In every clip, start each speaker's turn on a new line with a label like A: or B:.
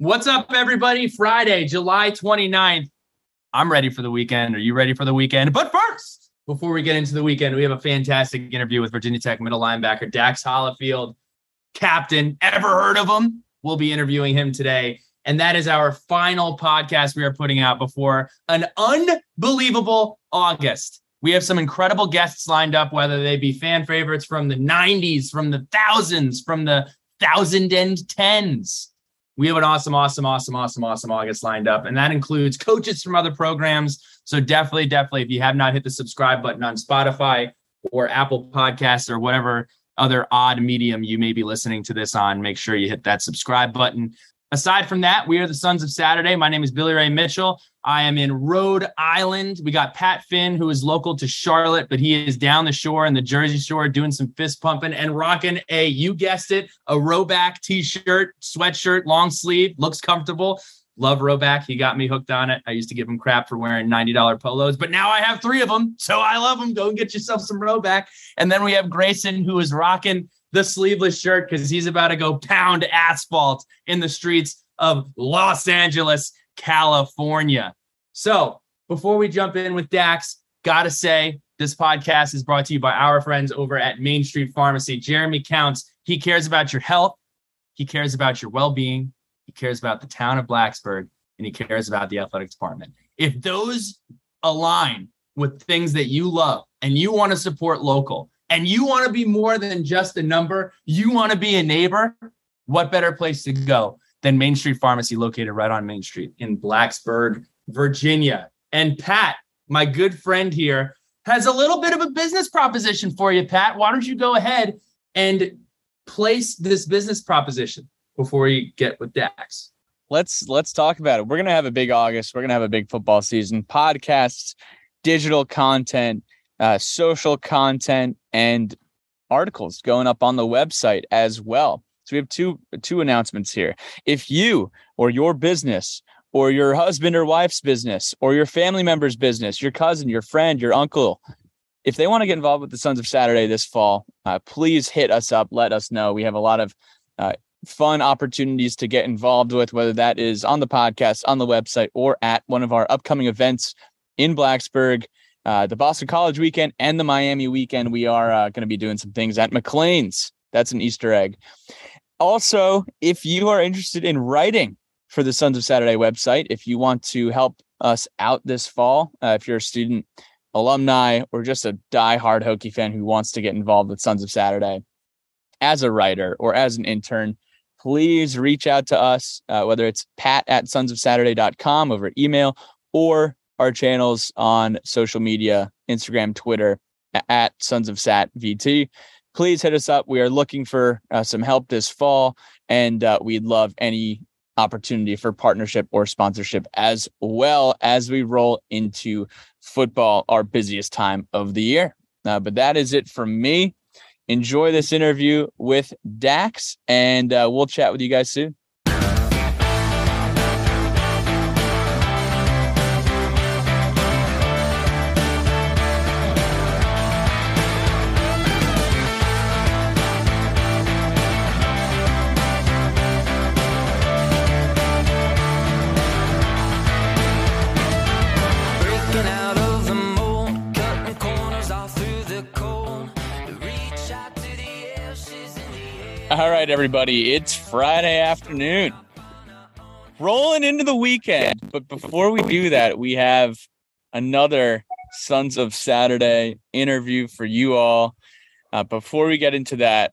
A: What's up, everybody? Friday, July 29th. I'm ready for the weekend. Are you ready for the weekend? But first, before we get into the weekend, we have a fantastic interview with Virginia Tech middle linebacker Dax Hollifield, captain. Ever heard of him? We'll be interviewing him today. And that is our final podcast we are putting out before an unbelievable August. We have some incredible guests lined up, whether they be fan favorites from the 90s, from the thousands, from the thousand and tens we have an awesome, awesome, awesome, awesome, awesome August lined up. And that includes coaches from other programs. So definitely, definitely, if you have not hit the subscribe button on Spotify or Apple Podcasts or whatever other odd medium you may be listening to this on, make sure you hit that subscribe button. Aside from that, we are the Sons of Saturday. My name is Billy Ray Mitchell. I am in Rhode Island. We got Pat Finn, who is local to Charlotte, but he is down the shore in the Jersey Shore doing some fist pumping and rocking a, you guessed it, a Rhoback t shirt, sweatshirt, long sleeve, looks comfortable. Love Rhoback. He got me hooked on it. I used to give him crap for wearing $90 polos, but now I have three of them. So I love them. Go and get yourself some Rhoback. And then we have Grayson, who is rocking the sleeveless shirt because he's about to go pound asphalt in the streets of Los Angeles, California. So before we jump in with Dax, gotta say this podcast is brought to you by our friends over at Main Street Pharmacy. Jeremy Counts, he cares about your health, he cares about your well being, he cares about the town of Blacksburg, and he cares about the athletic department. If those align with things that you love and you want to support local, and you want to be more than just a number, you want to be a neighbor, what better place to go than Main Street Pharmacy, located right on Main Street in Blacksburg, Virginia? And Pat, my good friend here, has a little bit of a business proposition for you, Pat. Why don't you go ahead and place this business proposition before you get with Dax?
B: Let's let's talk about it. We're gonna have a big August. We're gonna have a big football season. Podcasts, digital content, uh, social content and articles going up on the website as well. So we have two two announcements here. If you or your business or your husband or wife's business or your family member's business, your cousin, your friend, your uncle, if they want to get involved with the Sons of Saturday this fall, uh, please hit us up. Let us know. We have a lot of uh, fun opportunities to get involved with, whether that is on the podcast, on the website, or at one of our upcoming events in Blacksburg uh, the Boston College weekend and the Miami weekend, we are uh, going to be doing some things at McLean's. That's an Easter egg. Also, if you are interested in writing for the Sons of Saturday website, if you want to help us out this fall, uh, if you're a student, alumni, or just a die-hard Hokie fan who wants to get involved with Sons of Saturday as a writer or as an intern, please reach out to us, uh, whether it's pat at sonsofsaturday.com over email or our channels on social media Instagram, Twitter at Sons of Sat VT. Please hit us up. We are looking for uh, some help this fall, and uh, we'd love any opportunity for partnership or sponsorship as well as we roll into football, our busiest time of the year. Uh, but that is it from me. Enjoy this interview with Dax, and uh, we'll chat with you guys soon. Right, everybody. It's Friday afternoon. Rolling into the weekend. But before we do that, we have another Sons of Saturday interview for you all. Uh, before we get into that,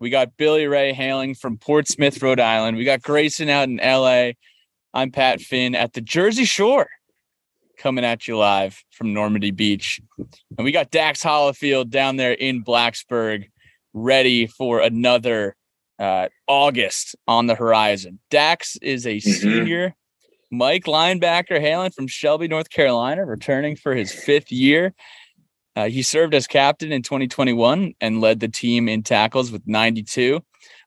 B: we got Billy Ray hailing from Portsmouth, Rhode Island. We got Grayson out in LA. I'm Pat Finn at the Jersey Shore coming at you live from Normandy Beach. And we got Dax Hollifield down there in Blacksburg ready for another uh, August on the horizon. Dax is a mm-hmm. senior. Mike linebacker hailing from Shelby, North Carolina, returning for his fifth year. Uh, he served as captain in 2021 and led the team in tackles with 92.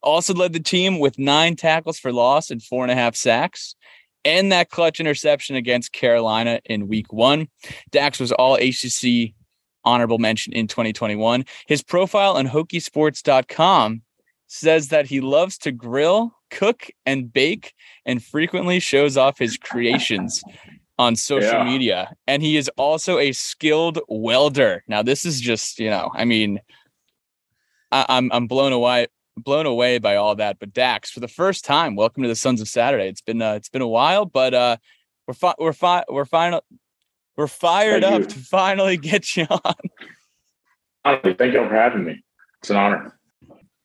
B: Also led the team with nine tackles for loss and four and a half sacks. And that clutch interception against Carolina in week one. Dax was all ACC honorable mention in 2021. His profile on hokiesports.com says that he loves to grill, cook and bake and frequently shows off his creations on social yeah. media. And he is also a skilled welder. Now, this is just, you know, I mean, I, I'm I'm blown away blown away by all that. But Dax, for the first time, welcome to the Sons of Saturday. It's been uh, it's been a while, but uh, we're fi- we're fi- we're final we're fired Thank up you. to finally get you on.
C: Thank you for having me. It's an honor.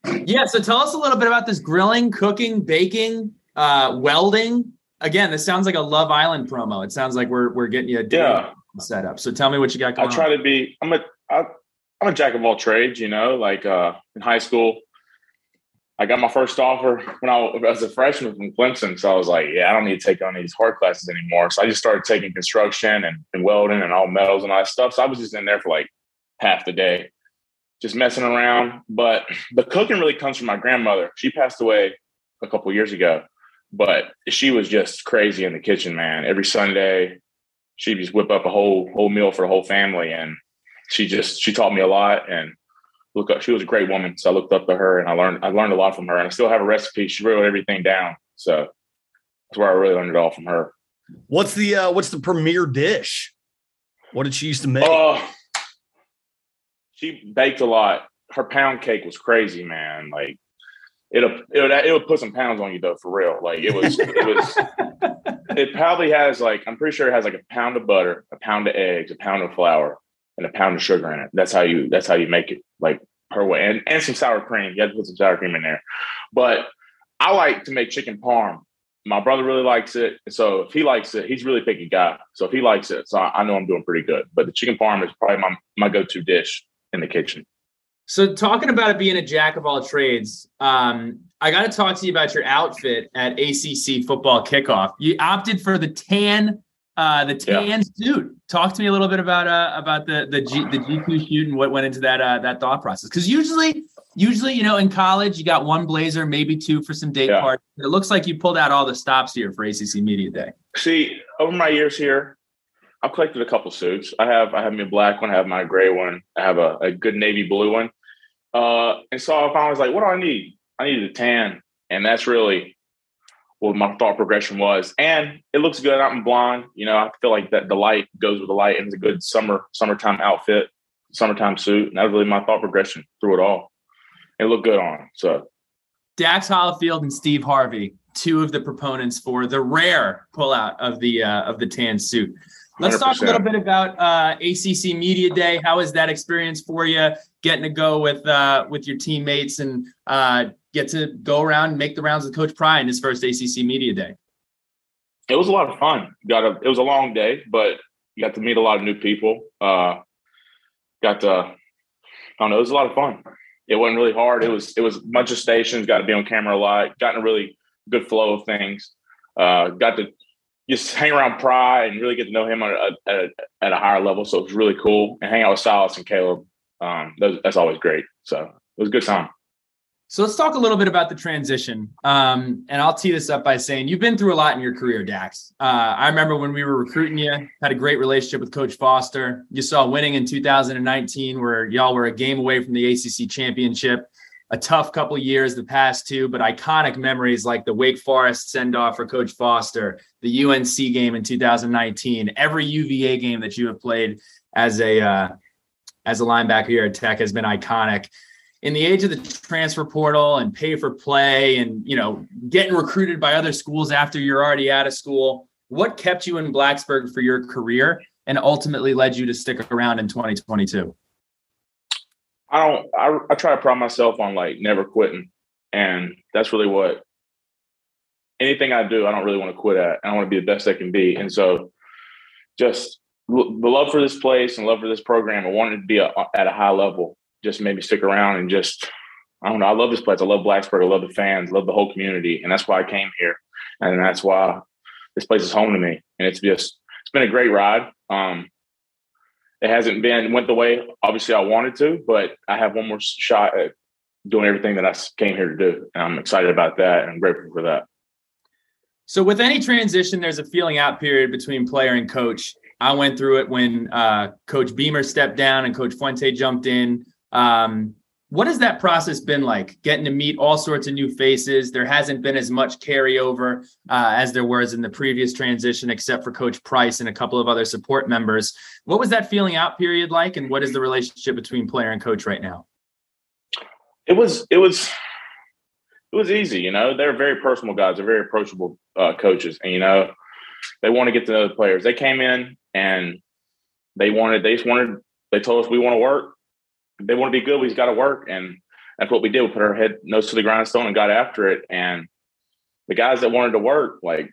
A: Yeah, so tell us a little bit about this grilling, cooking, baking, uh, welding. Again, this sounds like a Love Island promo. It sounds like we're we're getting you a yeah. set up. So tell me what you got going.
C: I try
A: on.
C: to be. I'm a. I, I'm a jack of all trades. You know, like uh, in high school, I got my first offer when I was a freshman from Clemson. So I was like, yeah, I don't need to take on these hard classes anymore. So I just started taking construction and, and welding and all metals and all that stuff. So I was just in there for like half the day, just messing around. But the cooking really comes from my grandmother. She passed away a couple years ago, but she was just crazy in the kitchen, man. Every Sunday, she'd just whip up a whole whole meal for the whole family, and she just she taught me a lot. And look up, she was a great woman, so I looked up to her, and I learned I learned a lot from her. And I still have a recipe. She wrote everything down, so that's where I really learned it all from her.
D: What's the uh, what's the premier dish? What did she used to make?
C: Uh, she baked a lot. Her pound cake was crazy, man. Like it'll it would it would put some pounds on you though, for real. Like it was it was it probably has like I'm pretty sure it has like a pound of butter, a pound of eggs, a pound of flour, and a pound of sugar in it. That's how you that's how you make it like her way. And and some sour cream. You have to put some sour cream in there. But I like to make chicken parm. My brother really likes it. So if he likes it, he's really picky guy. So if he likes it, so I, I know I'm doing pretty good. But the chicken parm is probably my my go-to dish in the kitchen.
A: So talking about it being a jack of all trades, um, I got to talk to you about your outfit at ACC football kickoff. You opted for the tan, uh, the tan yeah. suit. Talk to me a little bit about uh, about the the G the G two shoot and what went into that uh, that thought process. Because usually, usually you know in college you got one blazer, maybe two for some date yeah. parties. It looks like you pulled out all the stops here for ACC Media Day.
C: See, over my years here, I've collected a couple suits. I have I have my black one, I have my gray one, I have a, a good navy blue one. Uh, and so I finally was like, what do I need? I need a tan, and that's really what my thought progression was. And it looks good I'm blonde. You know, I feel like that the light goes with the light, and it's a good summer summertime outfit, summertime suit. And that really my thought progression through it all. It looked good on. So
A: Dax Hollifield and Steve Harvey, two of the proponents for the rare pullout of the uh, of the tan suit. Let's 100%. talk a little bit about uh, ACC Media Day. How was that experience for you? Getting to go with uh, with your teammates and uh, get to go around and make the rounds with Coach Pry in his first ACC Media Day.
C: It was a lot of fun. Got a it was a long day, but you got to meet a lot of new people. Uh, got to I don't know. It was a lot of fun. It wasn't really hard. It was it was a bunch of stations. Got to be on camera a lot. Got in a really good flow of things. Uh, got to just hang around Pry and really get to know him at a, at a higher level. So it was really cool. And hang out with Silas and Caleb. Um, that's always great. So it was a good time.
A: So let's talk a little bit about the transition. Um, and I'll tee this up by saying you've been through a lot in your career, Dax. Uh, I remember when we were recruiting you, had a great relationship with Coach Foster. You saw winning in 2019, where y'all were a game away from the ACC championship a tough couple years the past two, but iconic memories like the Wake Forest send off for Coach Foster, the UNC game in 2019, every UVA game that you have played as a uh, as a linebacker here at Tech has been iconic. In the age of the transfer portal and pay for play, and you know getting recruited by other schools after you're already out of school, what kept you in Blacksburg for your career and ultimately led you to stick around in 2022?
C: I don't. I, I try to pride myself on like never quitting, and that's really what anything I do. I don't really want to quit at. And I want to be the best I can be, and so just the love for this place and love for this program. I wanted to be a, at a high level. Just made me stick around and just. I don't know. I love this place. I love Blacksburg. I love the fans. Love the whole community, and that's why I came here, and that's why this place is home to me. And it's just it's been a great ride. Um, it hasn't been went the way obviously I wanted to, but I have one more shot at doing everything that I came here to do, and I'm excited about that and I'm grateful for that.
A: So, with any transition, there's a feeling out period between player and coach. I went through it when uh, Coach Beamer stepped down and Coach Fuente jumped in. Um, What has that process been like? Getting to meet all sorts of new faces. There hasn't been as much carryover uh, as there was in the previous transition, except for Coach Price and a couple of other support members. What was that feeling out period like, and what is the relationship between player and coach right now?
C: It was. It was. It was easy. You know, they're very personal guys. They're very approachable uh, coaches, and you know, they want to get to know the players. They came in and they wanted. They just wanted. They told us we want to work they want to be good, we just got to work. And that's what we did. We put our head nose to the grindstone and got after it. And the guys that wanted to work, like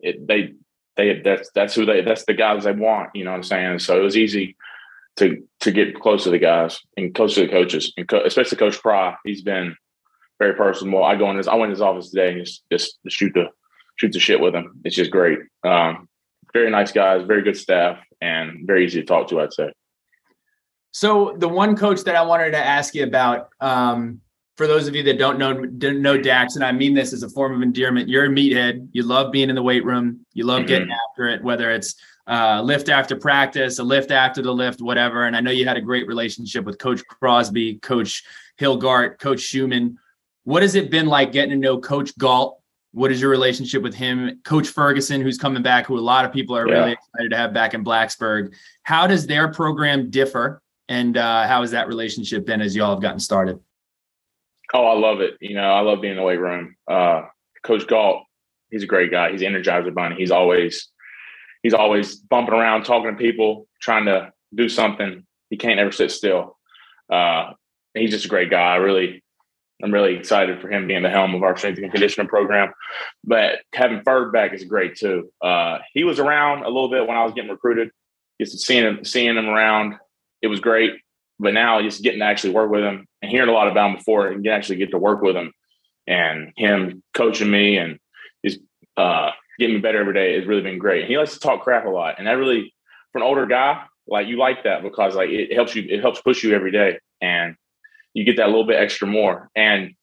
C: it, they, they, that's, that's who they, that's the guys they want, you know what I'm saying? So it was easy to, to get close to the guys and close to the coaches and co- especially coach Pry. He's been very personal. I go in his, I went in his office today and just, just shoot the, shoot the shit with him. It's just great. Um, very nice guys, very good staff and very easy to talk to, I'd say.
A: So the one coach that I wanted to ask you about, um, for those of you that don't know don't know Dax, and I mean this as a form of endearment, you're a meathead. You love being in the weight room. You love mm-hmm. getting after it, whether it's uh, lift after practice, a lift after the lift, whatever. And I know you had a great relationship with Coach Crosby, Coach Hilgart, Coach Schumann. What has it been like getting to know Coach Galt? What is your relationship with him? Coach Ferguson, who's coming back, who a lot of people are yeah. really excited to have back in Blacksburg. How does their program differ? And uh, how has that relationship been as y'all have gotten started?
C: Oh, I love it. You know, I love being in the weight room. Uh, Coach Galt, he's a great guy. He's Energizer Bunny. He's always he's always bumping around, talking to people, trying to do something. He can't ever sit still. Uh, he's just a great guy. I really, I'm really excited for him being the helm of our strength and conditioning program. But having Ferg back is great too. Uh, he was around a little bit when I was getting recruited. Just seeing him, seeing him around it was great. But now just getting to actually work with him and hearing a lot about him before and actually get to work with him and him coaching me and just uh, getting me better every day has really been great. He likes to talk crap a lot. And that really, for an older guy, like you like that because like it helps you, it helps push you every day and you get that little bit extra more. And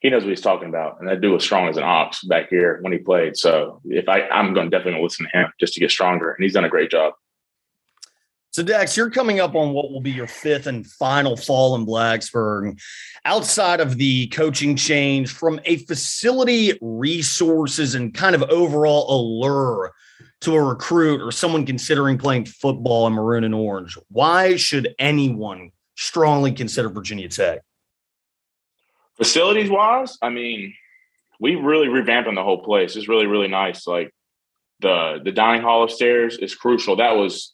C: he knows what he's talking about. And that dude was strong as an ox back here when he played. So if I, I'm going to definitely listen to him just to get stronger. And he's done a great job.
D: So, Dax, you're coming up on what will be your fifth and final fall in Blacksburg. Outside of the coaching change, from a facility resources and kind of overall allure to a recruit or someone considering playing football in maroon and orange, why should anyone strongly consider Virginia Tech?
C: Facilities wise, I mean, we really revamping the whole place. It's really, really nice. Like the the dining hall upstairs is crucial. That was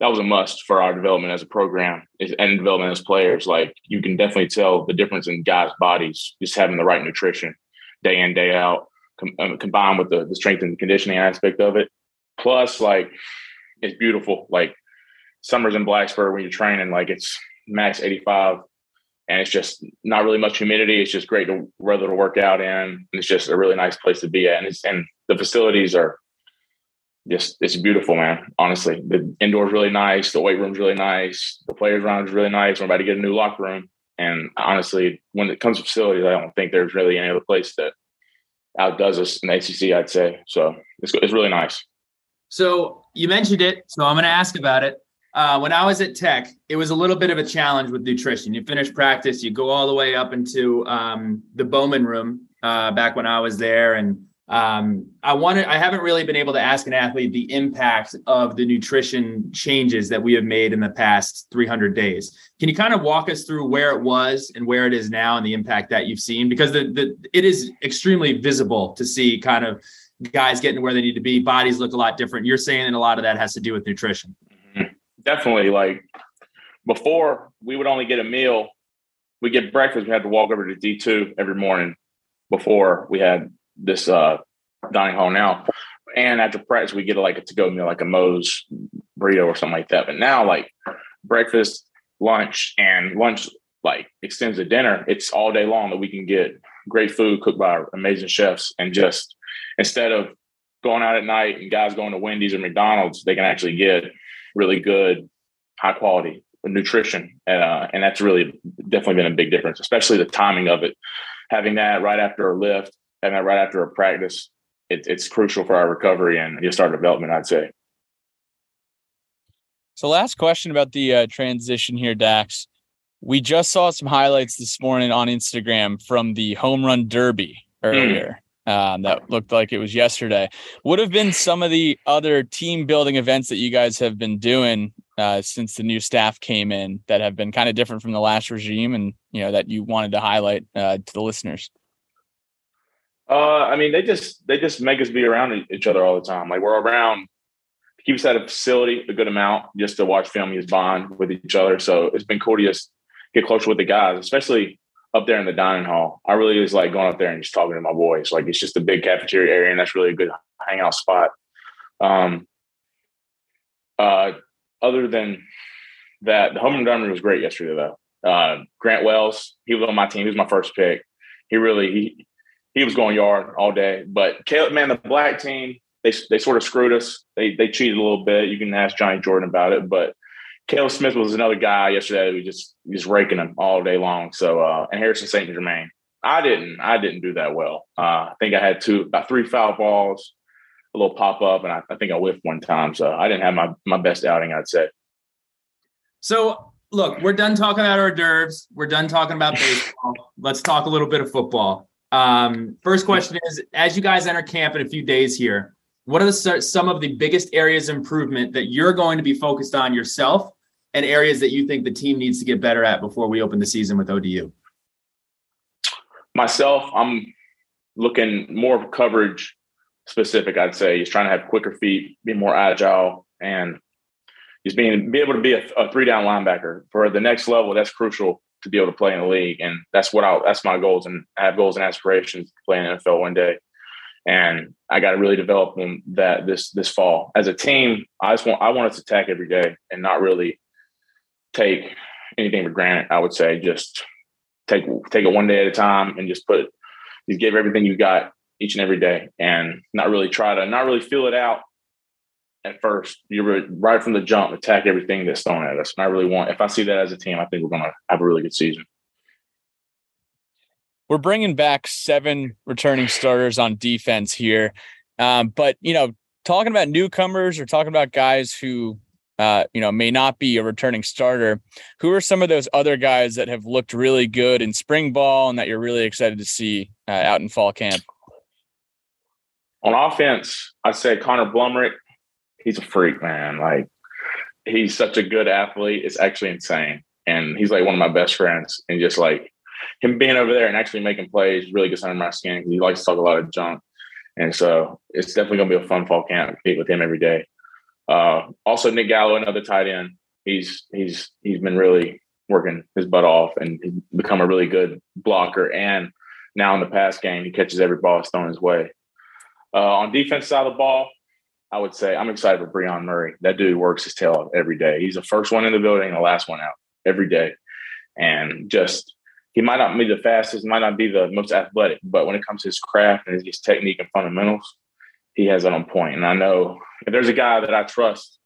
C: that was a must for our development as a program and development as players. Like you can definitely tell the difference in guys' bodies just having the right nutrition day in day out, com- um, combined with the, the strength and conditioning aspect of it. Plus, like it's beautiful. Like summers in Blacksburg when you're training, like it's max 85 and it's just not really much humidity. It's just great to weather to work out in. And it's just a really nice place to be at. And it's and the facilities are just it's beautiful, man. Honestly, the indoors really nice. The weight room's really nice. The players' is really nice. We're about to get a new locker room. And honestly, when it comes to facilities, I don't think there's really any other place that outdoes us in the ACC. I'd say so. It's it's really nice.
A: So you mentioned it, so I'm going to ask about it. Uh, when I was at Tech, it was a little bit of a challenge with nutrition. You finish practice, you go all the way up into um, the Bowman room uh, back when I was there, and um, I wanted, I haven't really been able to ask an athlete the impact of the nutrition changes that we have made in the past 300 days. Can you kind of walk us through where it was and where it is now and the impact that you've seen? Because the, the it is extremely visible to see kind of guys getting where they need to be. Bodies look a lot different. You're saying that a lot of that has to do with nutrition.
C: Mm-hmm. Definitely. Like before, we would only get a meal. We get breakfast. We had to walk over to D2 every morning before we had this uh, dining hall now. And after practice, we get like a to go meal, like a Moe's burrito or something like that. But now, like breakfast, lunch, and lunch like extends to dinner. It's all day long that we can get great food cooked by amazing chefs. And just instead of going out at night and guys going to Wendy's or McDonald's, they can actually get really good, high quality nutrition. Uh, and that's really definitely been a big difference, especially the timing of it. Having that right after a lift and then right after a practice, it, it's crucial for our recovery and just our development, I'd say.
B: So, last question about the uh, transition here, Dax. we just saw some highlights this morning on Instagram from the home run derby earlier. Um, that looked like it was yesterday. Would have been some of the other team building events that you guys have been doing uh, since the new staff came in that have been kind of different from the last regime, and you know that you wanted to highlight uh, to the listeners.
C: Uh, I mean, they just they just make us be around each other all the time. Like we're around, keep us at a facility a good amount just to watch families bond with each other. So it's been cool to just get closer with the guys, especially up there in the dining hall. I really just like going up there and just talking to my boys. Like it's just a big cafeteria area, and that's really a good hangout spot. Um, uh, other than that, the home run derby was great yesterday, though. Uh, Grant Wells, he was on my team. He was my first pick. He really he he was going yard all day. But Caleb, man, the black team they they sort of screwed us. They they cheated a little bit. You can ask Johnny Jordan about it, but Caleb Smith was another guy yesterday. We just just raking him all day long. So uh, and Harrison St. Germain. I didn't I didn't do that well. Uh, I think I had two about three foul balls, a little pop up, and I, I think I whiffed one time. So I didn't have my my best outing. I'd say.
A: So look, we're done talking about hors d'oeuvres. We're done talking about baseball. Let's talk a little bit of football. Um, first question is: As you guys enter camp in a few days here, what are the, some of the biggest areas of improvement that you're going to be focused on yourself and areas that you think the team needs to get better at before we open the season with ODU?
C: Myself, I'm looking more coverage specific. I'd say he's trying to have quicker feet, be more agile, and he's being be able to be a, a three down linebacker for the next level. That's crucial to be able to play in the league, and that's what I that's my goals, and I have goals and aspirations to play in the NFL one day and I got to really develop them that this this fall. As a team, I just want I want us to attack every day and not really take anything for granted. I would say just take take it one day at a time and just put just give everything you got each and every day, and not really try to not really feel it out at first. You're right from the jump, attack everything that's thrown at us. And I really want if I see that as a team, I think we're going to have a really good season.
B: We're bringing back seven returning starters on defense here, um, but you know, talking about newcomers or talking about guys who uh, you know, may not be a returning starter. Who are some of those other guys that have looked really good in spring ball and that you're really excited to see uh, out in fall camp?
C: On offense, I'd say Connor Blumrick. He's a freak, man. Like he's such a good athlete. It's actually insane. And he's like one of my best friends. And just like him being over there and actually making plays really gets under my skin. He likes to talk a lot of junk. And so it's definitely going to be a fun fall camp compete with him every day. Uh, also, Nick Gallo, another tight end. He's he's he's been really working his butt off and he's become a really good blocker. And now in the pass game, he catches every ball that's thrown his way. Uh, on defense side of the ball, I would say I'm excited for Breon Murray. That dude works his tail off every day. He's the first one in the building, the last one out every day, and just he might not be the fastest, might not be the most athletic, but when it comes to his craft and his technique and fundamentals, he has it on point. And I know if there's a guy that I trust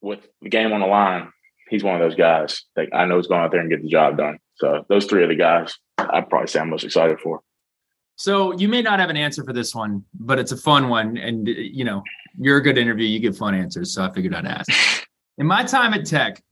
C: with the game on the line, he's one of those guys that I know is going out there and get the job done. So those three are the guys I'd probably say I'm most excited for.
A: So you may not have an answer for this one, but it's a fun one. And you know, you're a good interview. You give fun answers. So I figured I'd ask. In my time at Tech,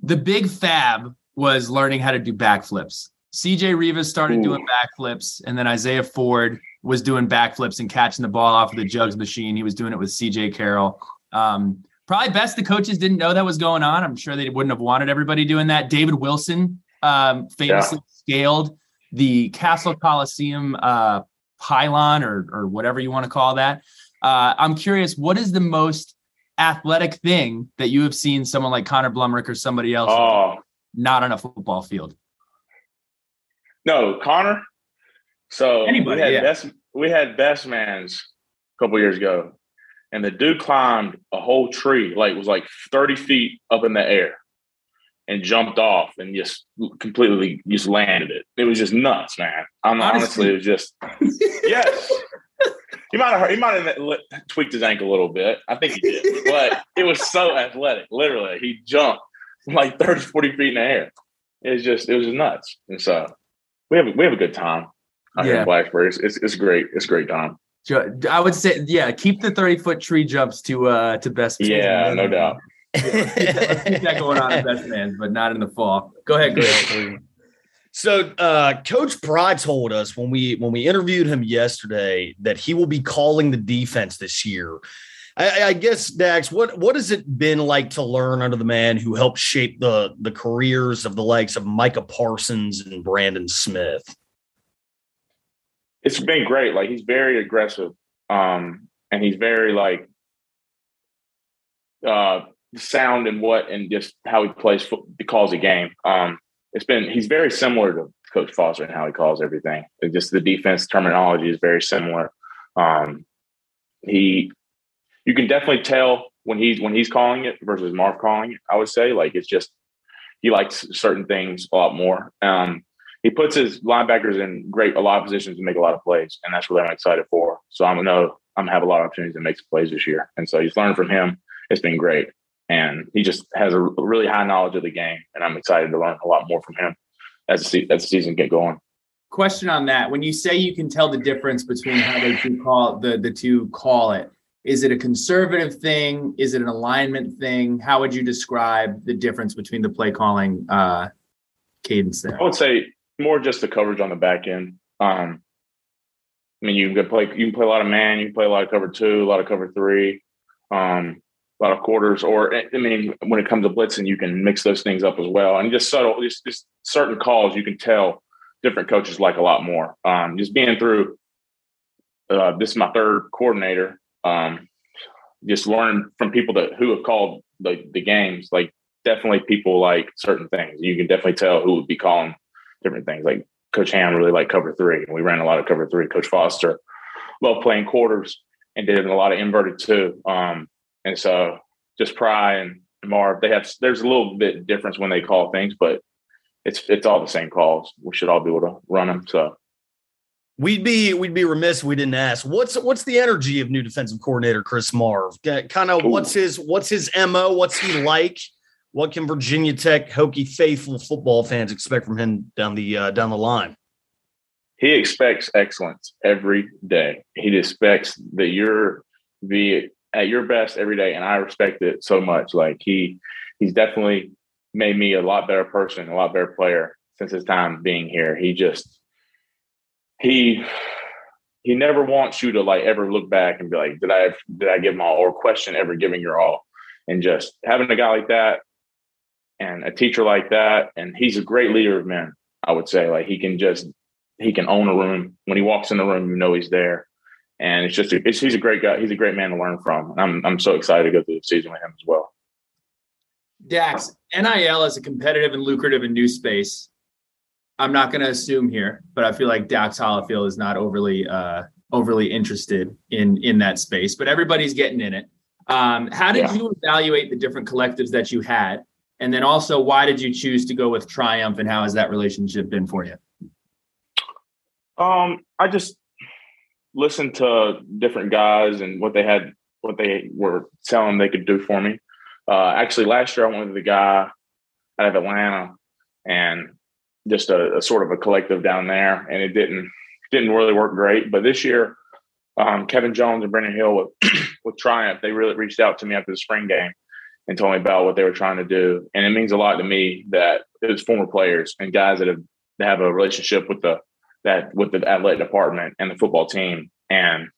A: the big fab was learning how to do backflips. CJ Rivas started Ooh. doing backflips, and then Isaiah Ford was doing backflips and catching the ball off of the jugs machine. He was doing it with CJ Carroll. Um, probably best the coaches didn't know that was going on. I'm sure they wouldn't have wanted everybody doing that. David Wilson um, famously yeah. scaled the Cassell Coliseum uh, pylon or, or whatever you want to call that. Uh, I'm curious, what is the most athletic thing that you have seen someone like Connor Blumrick or somebody else oh. not on a football field?
C: No, Connor so Anybody, we had yeah. best we had best man's a couple years ago, and the dude climbed a whole tree, like was like thirty feet up in the air, and jumped off and just completely just landed it. It was just nuts, man. I'm honestly, honestly it was just yes. He might have hurt, he might have tweaked his ankle a little bit. I think he did, but it was so athletic. Literally, he jumped like 30, 40 feet in the air. It was just it was just nuts. And so we have we have a good time out yeah. in Blacksburg. It's, it's, it's great. It's great time.
A: I would say, yeah, keep the 30 foot tree jumps to uh to best.
C: Yeah, no doubt.
A: Let's, keep that, let's keep that going on in best man, but not in the fall. Go ahead, Greg.
D: So, uh, Coach Pry told us when we when we interviewed him yesterday that he will be calling the defense this year. I, I, guess Dax, what what has it been like to learn under the man who helped shape the the careers of the likes of Micah Parsons and Brandon Smith?
C: It's been great. Like he's very aggressive, um, and he's very like uh, sound and what and just how he plays foot, he calls a game. Um, it's been he's very similar to Coach Foster and how he calls everything. just the defense terminology is very similar. Um, he, you can definitely tell when he's when he's calling it versus Marve calling it. I would say like it's just he likes certain things a lot more. Um, he puts his linebackers in great a lot of positions to make a lot of plays, and that's what I'm excited for. So I'm gonna know I'm gonna have a lot of opportunities to make some plays this year, and so he's learned from him. It's been great and he just has a really high knowledge of the game, and I'm excited to learn a lot more from him as the, as the season get going.
A: Question on that: When you say you can tell the difference between how they two call the the two call it, is it a conservative thing? Is it an alignment thing? How would you describe the difference between the play calling uh, cadence there?
C: I would say more just the coverage on the back end. Um, I mean, you can play you can play a lot of man, you can play a lot of cover two, a lot of cover three. Um, lot of quarters, or I mean, when it comes to blitzing, you can mix those things up as well. And just subtle, just, just certain calls, you can tell different coaches like a lot more. Um, just being through, uh, this is my third coordinator. Um, just learn from people that who have called the, the games. Like definitely people like certain things. You can definitely tell who would be calling different things. Like Coach Ham really like cover three. and We ran a lot of cover three. Coach Foster loved playing quarters and did a lot of inverted too. Um, and so just Pry and Marve, they have there's a little bit difference when they call things, but it's it's all the same calls. We should all be able to run them. So
D: we'd be we'd be remiss if we didn't ask what's what's the energy of new defensive coordinator Chris Marve? Kind of what's his what's his mo? What's he like? What can Virginia Tech Hokie faithful football fans expect from him down the uh, down the line?
C: He expects excellence every day. He expects that you're the at your best every day, and I respect it so much. Like he, he's definitely made me a lot better person, a lot better player since his time being here. He just he he never wants you to like ever look back and be like, did I did I give my all or question ever giving your all? And just having a guy like that and a teacher like that, and he's a great leader of men. I would say like he can just he can own a room. When he walks in the room, you know he's there and it's just a, it's, he's a great guy. He's a great man to learn from. And I'm I'm so excited to go through the season with him as well.
A: Dax, NIL is a competitive and lucrative and new space. I'm not going to assume here, but I feel like Dax Hollifield is not overly uh, overly interested in in that space. But everybody's getting in it. Um, how did yeah. you evaluate the different collectives that you had, and then also why did you choose to go with Triumph, and how has that relationship been for you?
C: Um, I just listened to different guys and what they had, what they were telling they could do for me. Uh, actually, last year I went with the guy out of Atlanta and just a, a, sort of a collective down there, and it didn't didn't really work great. But this year, um, Kevin Jones and Brendan Hill with with Triumph, they really reached out to me after the spring game and told me about what they were trying to do, and it means a lot to me that it was former players and guys that have that have a relationship with the that with the athletic department and the football team. And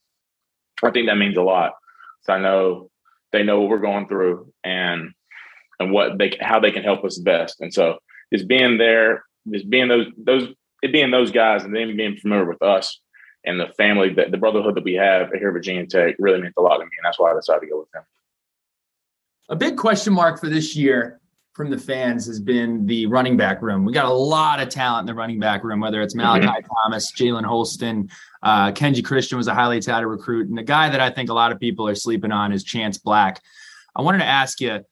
C: I think that means a lot. So I know they know what we're going through and and what they how they can help us best. And so just being there, just being those those it being those guys and then being familiar with us and the family that the brotherhood that we have here at Virginia Tech really meant a lot to me. And that's why I decided to go with them.
A: A big question mark for this year from the fans has been the running back room. We got a lot of talent in the running back room, whether it's Malachi mm-hmm. Thomas, Jalen Holston, uh, Kenji Christian was a highly touted recruit. And the guy that I think a lot of people are sleeping on is Chance Black. I wanted to ask you,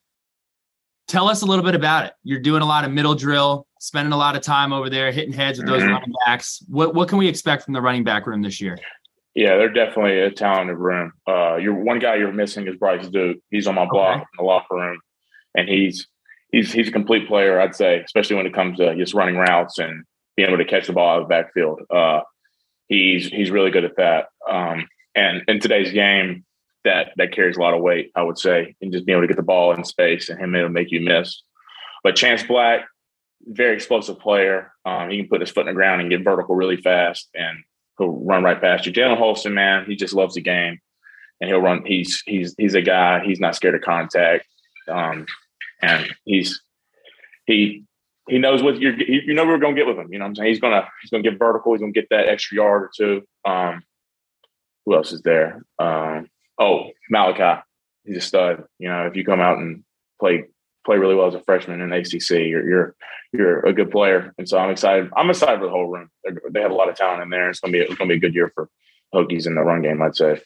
A: tell us a little bit about it. You're doing a lot of middle drill, spending a lot of time over there, hitting heads with those mm-hmm. running backs. What what can we expect from the running back room this year?
C: Yeah, they're definitely a talented room. Uh, you're one guy you're missing is Bryce Duke. He's on my block okay. in the locker room, and he's he's he's a complete player, I'd say, especially when it comes to just running routes and being able to catch the ball out of the backfield. Uh, he's he's really good at that. Um, and in today's game, that that carries a lot of weight, I would say, and just being able to get the ball in space and him able to make you miss. But Chance Black, very explosive player. Um, he can put his foot in the ground and get vertical really fast, and he'll run right past you. Jalen Holston, man, he just loves the game, and he'll run. He's he's he's a guy. He's not scared of contact, um, and he's he he knows what you're you know we're gonna get with him. You know what I'm saying? He's gonna he's gonna get vertical. He's gonna get that extra yard or two. Um, who else is there? Um, oh, Malachi. He's a stud. You know, if you come out and play play really well as a freshman in ACC, you're you're you're a good player. And so I'm excited. I'm excited for the whole room. They're, they have a lot of talent in there. It's gonna be it's gonna be a good year for Hokies in the run game. I'd say.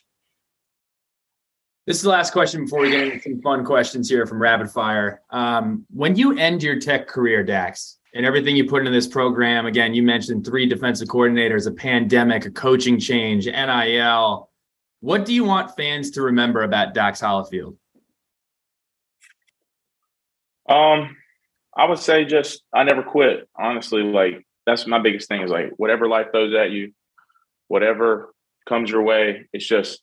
A: This is the last question before we get into some fun questions here from Rapid Fire. Um, when you end your tech career, Dax, and everything you put into this program, again, you mentioned three defensive coordinators, a pandemic, a coaching change, NIL. What do you want fans to remember about Dax Hollifield?
C: Um, I would say just I never quit. Honestly, like that's my biggest thing is like whatever life throws at you, whatever comes your way, it's just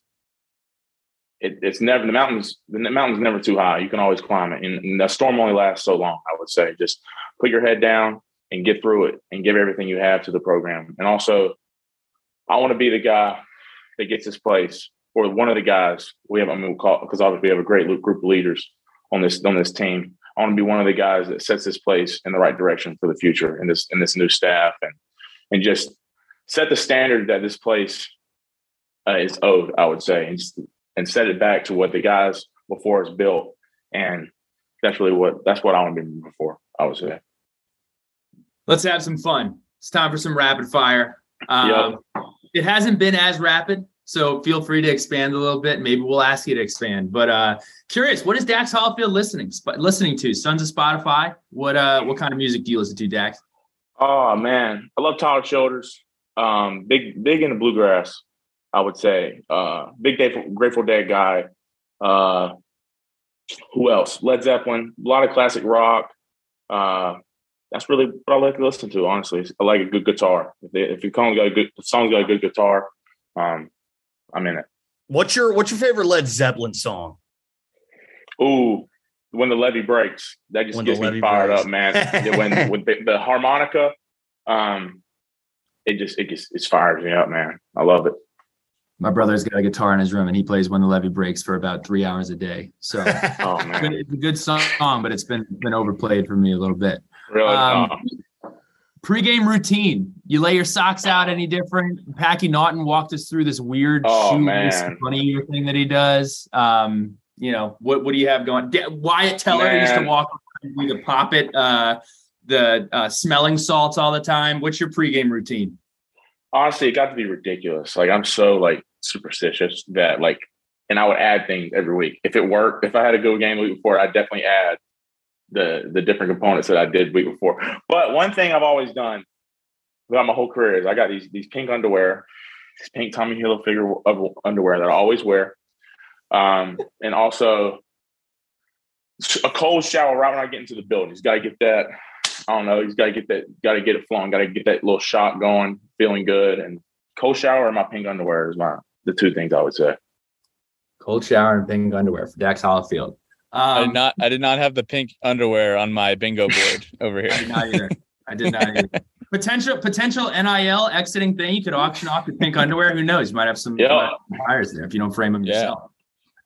C: it, it's never the mountains. The mountain's never too high. You can always climb it, and, and the storm only lasts so long. I would say just put your head down and get through it, and give everything you have to the program. And also, I want to be the guy that gets this place, or one of the guys we have. I mean, because obviously we have a great group of leaders on this on this team. I want to be one of the guys that sets this place in the right direction for the future and this and this new staff and and just set the standard that this place uh, is owed. I would say and just, and set it back to what the guys before us built. And that's really what that's what I want to be moving for. I would say.
A: Let's have some fun. It's time for some rapid fire. Um, yep. It hasn't been as rapid, so feel free to expand a little bit. Maybe we'll ask you to expand. But uh, curious, what is Dax Hollifield listening listening to? Sons of Spotify. What uh what kind of music do you listen to, Dax?
C: Oh man, I love Tyler Childers. Um, big big into bluegrass. I would say. Uh, big Grateful, Grateful Dead guy. Uh, who else? Led Zeppelin. A lot of classic rock. Uh, that's really what I like to listen to. Honestly, I like a good guitar. If, they, if you got a good song's got a good guitar, um, I'm in it.
D: What's your What's your favorite Led Zeppelin song?
C: Ooh, when the levee breaks, that just when gets me fired breaks. up, man. when when the, the harmonica, um, it just it just it fires me up, man. I love it
A: my brother's got a guitar in his room and he plays when the levee breaks for about three hours a day. So oh, it's a good song, but it's been been overplayed for me a little bit.
C: Really? Um,
A: oh. Pre-game routine. You lay your socks out any different? Packy Naughton walked us through this weird oh, funny thing that he does. Um, you know, what what do you have going? Wyatt Teller man. used to walk with the pop it, uh, the uh, smelling salts all the time. What's your pre-game routine?
C: Honestly, it got to be ridiculous. Like I'm so like superstitious that like, and I would add things every week. If it worked, if I had a good game the week before, I'd definitely add the the different components that I did week before. But one thing I've always done throughout my whole career is I got these these pink underwear, this pink Tommy Hilfiger of underwear that I always wear, um, and also a cold shower right when I get into the building. He's got to get that I don't know. He's got to get that, got to get it flowing, got to get that little shot going, feeling good. And cold shower and my pink underwear is my the two things I would say.
A: Cold shower and pink underwear for Dax Hollifield.
B: Um, I did um, not. I did not have the pink underwear on my bingo board over here.
A: I did not either. I did not either. potential potential NIL exiting thing. You could auction off your pink underwear. Who knows? You might have some yeah. buyers there if you don't frame them yeah. yourself.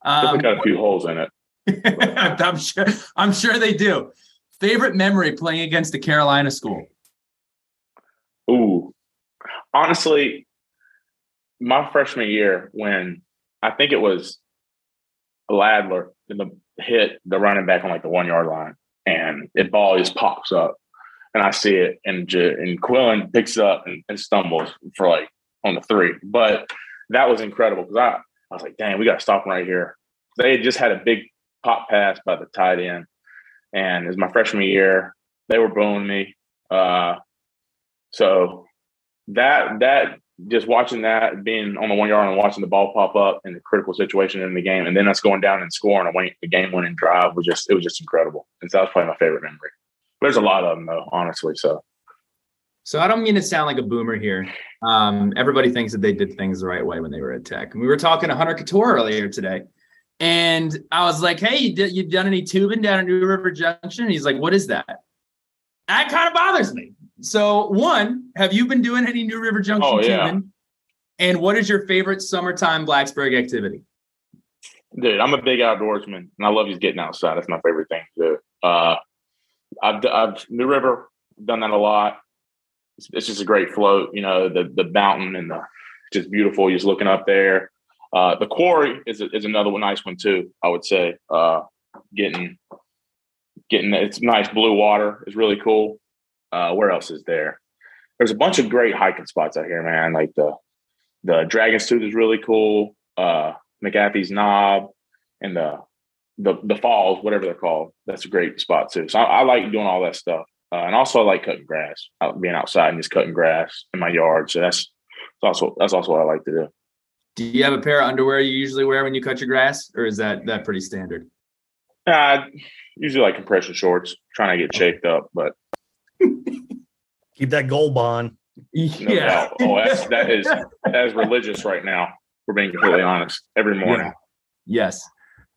C: Um, got a few holes in it.
A: I'm sure. I'm sure they do. Favorite memory playing against the Carolina school?
C: Ooh, honestly, my freshman year when I think it was Ladler in the hit the running back on like the one yard line, and it ball just pops up, and I see it, and and Quillen picks it up and, and stumbles for like on the three, but that was incredible because I I was like, dang, we got to stop right here. They had just had a big pop pass by the tight end, and it was my freshman year. They were booing me. Uh, so that that just watching that, being on the one yard and watching the ball pop up in the critical situation in the game, and then us going down and scoring a win, game winning drive was just it was just incredible. And so that was probably my favorite memory. There's a lot of them though, honestly. So.
A: So I don't mean to sound like a boomer here. Um, everybody thinks that they did things the right way when they were at Tech. And we were talking to Hunter Cattoor earlier today, And I was like, "Hey, you did, you done any tubing down at New River Junction?" And he's like, "What is that?" That kind of bothers me. So, one, have you been doing any New River Junction
C: Oh, yeah.
A: tubing? And what is your favorite summertime Blacksburg activity?
C: Dude, I'm a big outdoorsman, and I love just getting outside. That's my favorite thing to do. Uh, I've, I've New River done that a lot. It's, it's just a great float, you know, the the mountain and the just beautiful. Just looking up there. Uh, the quarry is is another one, nice one too. I would say uh, getting getting it's nice blue water is really cool. Uh, where else is there? There's a bunch of great hiking spots out here, man. Like the the Dragon's Tooth is really cool. Uh, McAfee's Knob and the the the falls, whatever they're called. That's a great spot too. So I, I like doing all that stuff, uh, and also I like cutting grass, being outside and just cutting grass in my yard. So that's that's also that's also what I like to do.
A: Do you have a pair of underwear you usually wear when you cut your grass, or is that that pretty standard?
C: Uh, usually like compression shorts, trying to get shaped up, but
D: Keep that gold bond.
C: no doubt. Oh, that's that is that is religious right now. We're being completely honest. Every morning.
A: Yes.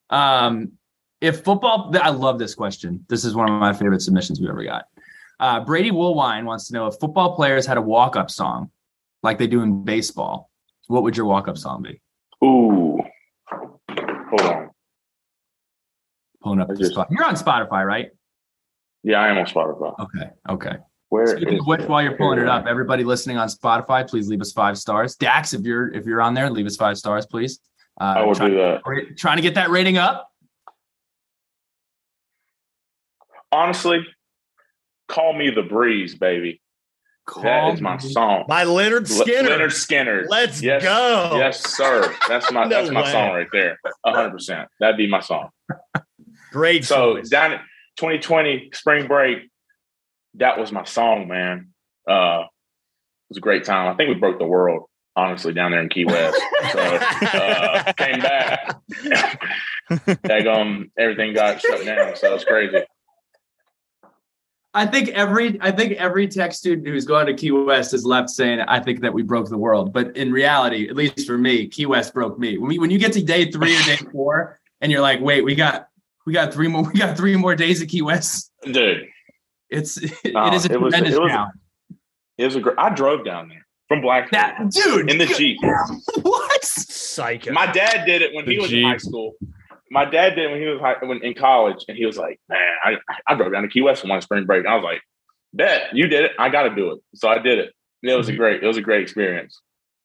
A: Um, if football, I love this question. This is one of my favorite submissions we've ever got. Uh, Brady Woolwine wants to know if football players had a walk-up song like they do in baseball, what would your walk-up song be?
C: Ooh, hold on.
A: Pulling up
C: just-
A: spot. You're on Spotify, right?
C: Yeah, I am on Spotify.
A: Okay. Okay.
C: Where
A: Speaking
C: is
A: of which,
C: it?
A: while you're pulling it up, everybody listening on Spotify, please leave us five stars. Dax, if you're if you're on there, leave us five stars, please. Uh,
C: I will do that.
A: trying to get that rating up.
C: Honestly, call me the breeze, baby. That is my song.
D: By Lynyrd
C: Le-
D: Skynyrd.
C: Lynyrd Skynyrd.
D: Let's
C: yes,
D: go.
C: Yes, sir. That's my
D: No
C: that's my
D: way.
C: song right there. hundred percent. That'd be my song.
D: Great.
C: So
D: choice.
C: down at 2020 spring break, that was my song, man. Uh, it was a great time. I think we broke the world, honestly, down there in Key West. so uh, came back. Daggum, everything got shut down. So it's crazy.
A: I think every I think every tech student who's gone to Key West has left saying I think that we broke the world. But in reality, at least for me, Key West broke me. When, we, when you get to day three or day four, and you're like, wait, we got we got three more we got three more days at Key West.
C: Dude,
A: It's it
C: No,
A: is a
C: it was- it was-
A: challenge.
C: it was a great I drove down there from Blackfoot
A: That dude
C: in the Jeep.
A: what?
D: Psycho.
C: My dad did it when
B: The
C: he was in high school. My dad did when he was high, when in college, and he was like, "Man, I, I drove down to Key West for one spring break." And I was like, "Bet you did it. I got to do it." So I did it. And it was
A: Mm-hmm.
C: a great. It was a great experience.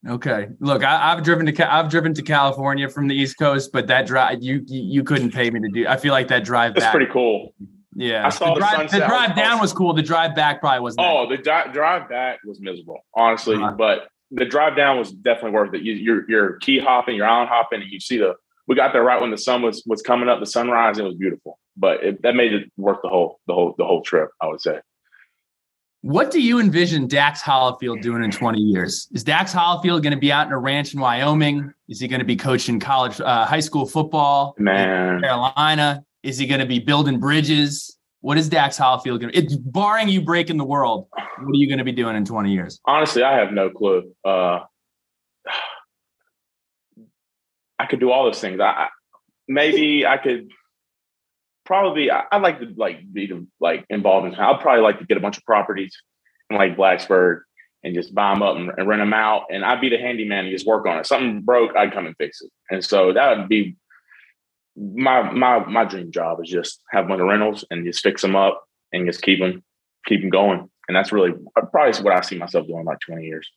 A: Okay, look, I, I've driven to I've driven to California from the East Coast, but that drive you you, couldn't pay me to do. I feel like that drive back.
C: pretty cool.
A: yeah,
C: I saw
A: the drive, the
C: I was
A: down
C: awesome.
A: was cool. The drive back probably wasn't.
C: Oh, the di- drive back was miserable, honestly.
A: Uh-huh.
C: But the drive down was definitely worth it. You, you're you're key hopping, you're island hopping, and you see the. We got there right when the sun was was coming up, the sunrise. It was beautiful, but it, that made it worth the whole the whole the whole trip. I would say.
A: What do you envision Dax Hollifield doing in 20 years? Is Dax Hollifield going to be out in a ranch in Wyoming? Is he going to be coaching college, uh, high school football? in
C: Man,
A: Carolina? Is he going to be building bridges? What is Dax Hollifield going to? It's barring you breaking the world. What are you going to be doing in 20 years?
C: honestly, I have no clue. Uh, I could do all those things. I, maybe I could probably. I, I'd like to like be like involved in. I'd probably like to get a bunch of properties in like Blacksburg and just buy them up and, and rent them out. And I'd be the handyman and just work on it. Something broke, I'd come and fix it. And so that would be my my my dream job is just have a bunch of rentals and just fix them up and just keep them keep them going. And that's really uh, probably what I see myself doing in like 20 years.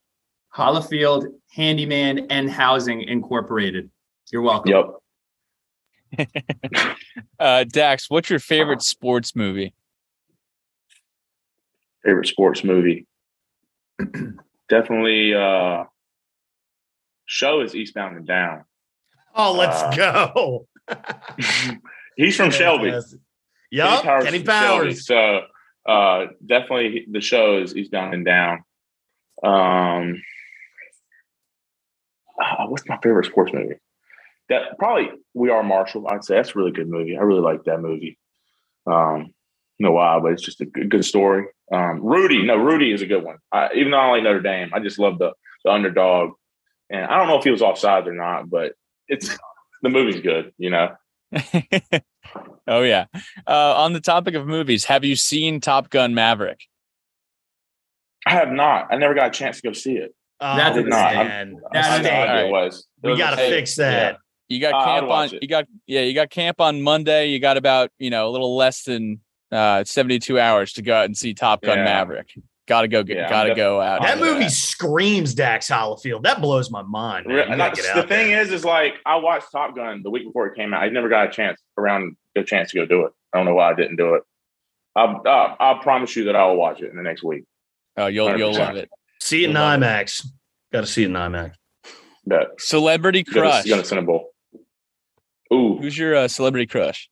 A: Hollifield Handyman and Housing Incorporated. You're welcome.
C: Yep.
B: Uh, Dax, what's your favorite sports movie?
C: Favorite sports movie. Definitely uh show is Eastbound and Down.
D: oh, let's
C: Uh,
D: go.
C: He's from Shelby.
D: Fantastic. Yup,
C: Powers
D: Kenny
C: from Shelby.
D: Powers.
C: So uh definitely the show is Eastbound and Down. Um uh, what's my favorite sports movie? That probably We Are Marshall. I'd say that's a really good movie. I really like that movie. Um, no why, but it's just a good, good story. Um, Rudy, no, Rudy is a good one. I, even though I don't like Notre Dame, I just love the the underdog. And I don't know if he was offside or not, but it's the movie's good. You know.
B: oh yeah. Uh, on the topic of movies, have you seen Top Gun Maverick?
C: I have not. I never got a chance to go see it.
D: Oh,
A: That's
C: a-
D: man.
A: That's
C: I
A: a-
C: know
B: Alright.
C: it was. It
D: we got to fix that.
B: You got
C: Uh,
B: camp on.
C: it.
B: You got yeah. You got camp on Monday. You got about you know a little less than uh, seventy two hours to go out and see Top Gun
C: Yeah.
B: Maverick. Got to go. Get,
C: Yeah,
B: got to go out.
D: That movie
C: that.
D: screams Dax Hollifield. That blows my mind. Man.
C: Re-
D: You
C: and
D: gotta
C: that's-
D: get
C: the thing
D: there.
C: is, is like I watched Top Gun the week before it came out. I never got a chance around a chance to go do it. I don't know why I didn't do it. I uh, I promise you that I will watch it in the next week.
B: Oh, you'll you'll
C: 100%.
B: love it.
D: see it in
C: I it.
D: IMAX. Got to see it in IMAX.
C: That
B: Celebrity
C: gonna,
B: crush.
C: gonna Cinnabon. Ooh,
B: Who's your uh, celebrity crush?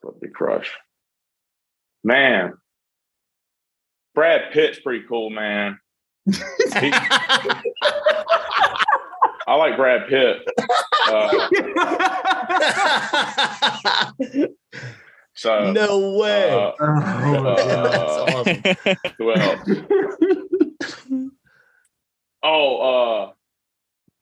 C: celebrity crush. Man, Brad Pitt's pretty cool, man. I like Brad Pitt. Uh, so
D: no way.
C: uh,
A: Oh,
D: That's awesome.
C: who else? Oh, uh,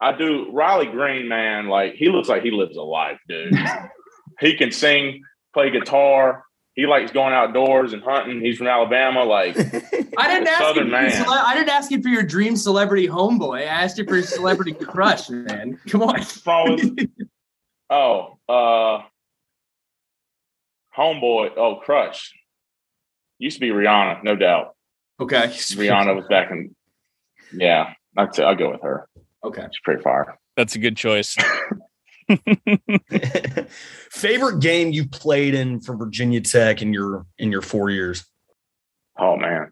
C: I do Riley Green, man. Like he looks like he lives a life, dude. he can sing, play guitar. He likes going outdoors and hunting. He's from Alabama. Like
A: I didn't ask you.
C: Southern
A: For your
C: man.
A: cele- I didn't ask you for your dream celebrity homeboy. I asked you for your celebrity crush, man. Come on.
C: probably. oh, uh, homeboy. Oh, crush. Used to be Rihanna, no doubt.
A: Okay.
C: Rihanna was back in. Yeah, I'd say I'll go with her.
A: Okay.
C: It's pretty far.
B: That's a good choice.
D: Favorite game you played in for Virginia Tech in your in your four years?
C: Oh man.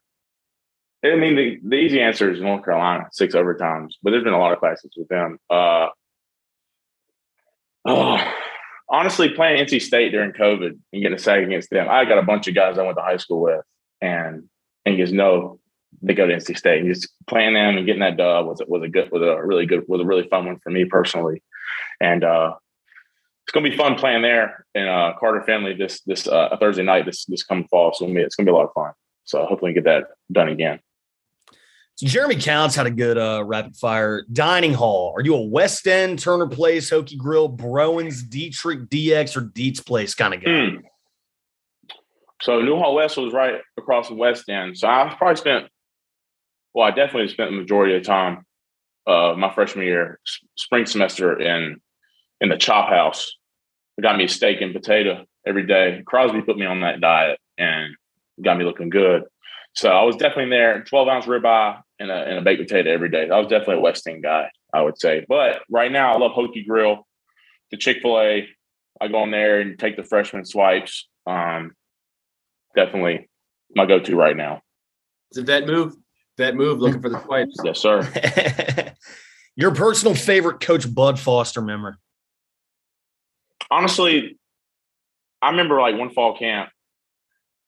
C: I mean, the, the easy answer is North Carolina, six overtimes, but there's been a lot of classes with them. Uh, oh, honestly, playing NC State during COVID and getting a sack against them, I got a bunch of guys I went to high school with, and and you just know they go to NC State. And just playing them and getting that dub was was a good, was a really good, was a really fun one for me personally, and uh, it's gonna be fun playing there in uh, Carter-Finley this this uh, Thursday night this this coming fall. So it's gonna be, it's gonna be a lot of fun. So hopefully get that done again.
D: So Jeremy Counts had a good uh, rapid fire dining hall. Are you a West End, Turner Place, Hokie Grill, Browan's, Dietrich, DX, or Deet's Place kind of guy?
C: Hmm. So Newhall West was right across the West End. So I probably spent, well, I definitely spent the majority of time uh, my freshman year, spring semester in in the chop house. They got me a steak and potato every day. Crosby put me on that diet and got me looking good. So I was definitely there. Twelve ounce ribeye and a and a baked potato every day. I was definitely a West End guy, I would say. But right now, I love Hokie Grill, the Chick Fil A. I go in there and take the freshman swipes. Um, definitely my go-to right now.
A: A vet move. Vet move. Looking for the swipes.
C: Yes, sir.
D: Your personal favorite Coach Bud Foster memory?
C: Honestly, I remember like one fall camp,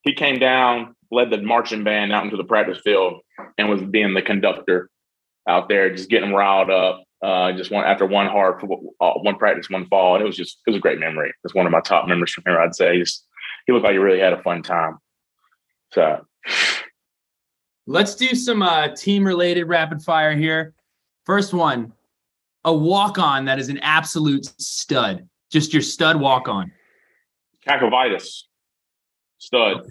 C: he came down, led the marching band out into the practice field, and was being the conductor out there, just getting them riled up. Uh, just one after one hard uh, one practice, one fall, and it was just it was a great memory. It's one of my top memories from here. I'd say Just- he looked like he really had a fun time. So
A: Let's do some uh, team related rapid fire here. First one, a walk on that is an absolute stud. Just your stud walk on.
C: Kakovitis, stud.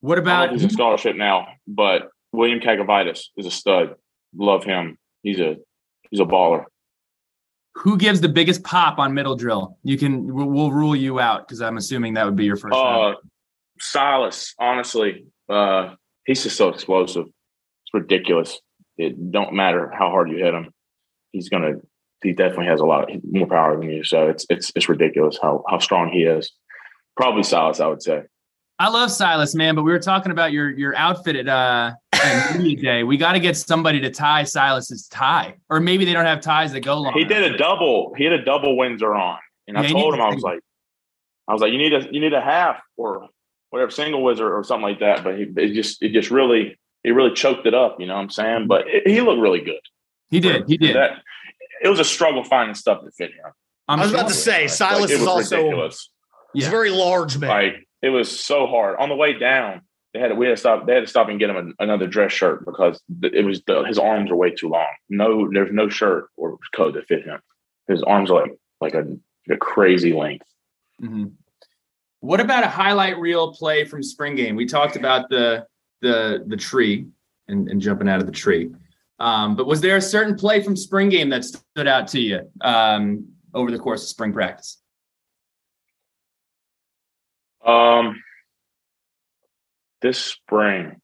A: What
C: don't know
A: about
C: he's a scholarship now, but William Kakovitis is a stud. Love him. He's a he's a baller.
A: who gives the biggest pop on middle drill? You can we'll, we'll rule you out because I'm assuming that would be your first. round.
C: Uh, Silas, honestly, uh, he's just so explosive. It's ridiculous. It don't matter how hard you hit him. He's gonna. He definitely has a lot more power than you. So it's it's it's ridiculous how how strong he is. Probably Silas, I would say.
A: I love Silas, man, but we were talking about your your outfit at uh at media day. We got to get somebody to tie Silas's tie, or maybe they don't have ties that go long.
C: He did a double. He had a double Windsor on, and I
A: Yeah, he
C: told him I was like, I was like, you need a you need a half or whatever single Wizard or something like that. But he it just it just really he really choked it up. You know what I'm saying? But it, he looked really good.
A: He did. He did.
C: That, it was a struggle finding stuff that fit him.
A: I'm
D: I was
A: sure.
D: about to say,
C: Like,
D: Silas
C: it
D: is
C: was
D: also
C: ridiculous.
D: he's
A: Yeah.
D: a very large man.
C: Like it was so hard on the way down. They had to, we had to stop. They had to stop and get him an, another dress shirt because it was the, his arms are way too long. No, there's no shirt or coat that fit him. his arms are like like a, a crazy length.
A: Mm-hmm. What about a highlight reel play from spring game? We talked about the the the tree and, and jumping out of the tree. Um, but was there a certain play from spring game that stood out to you um, over the course of spring practice?
C: Um, this spring,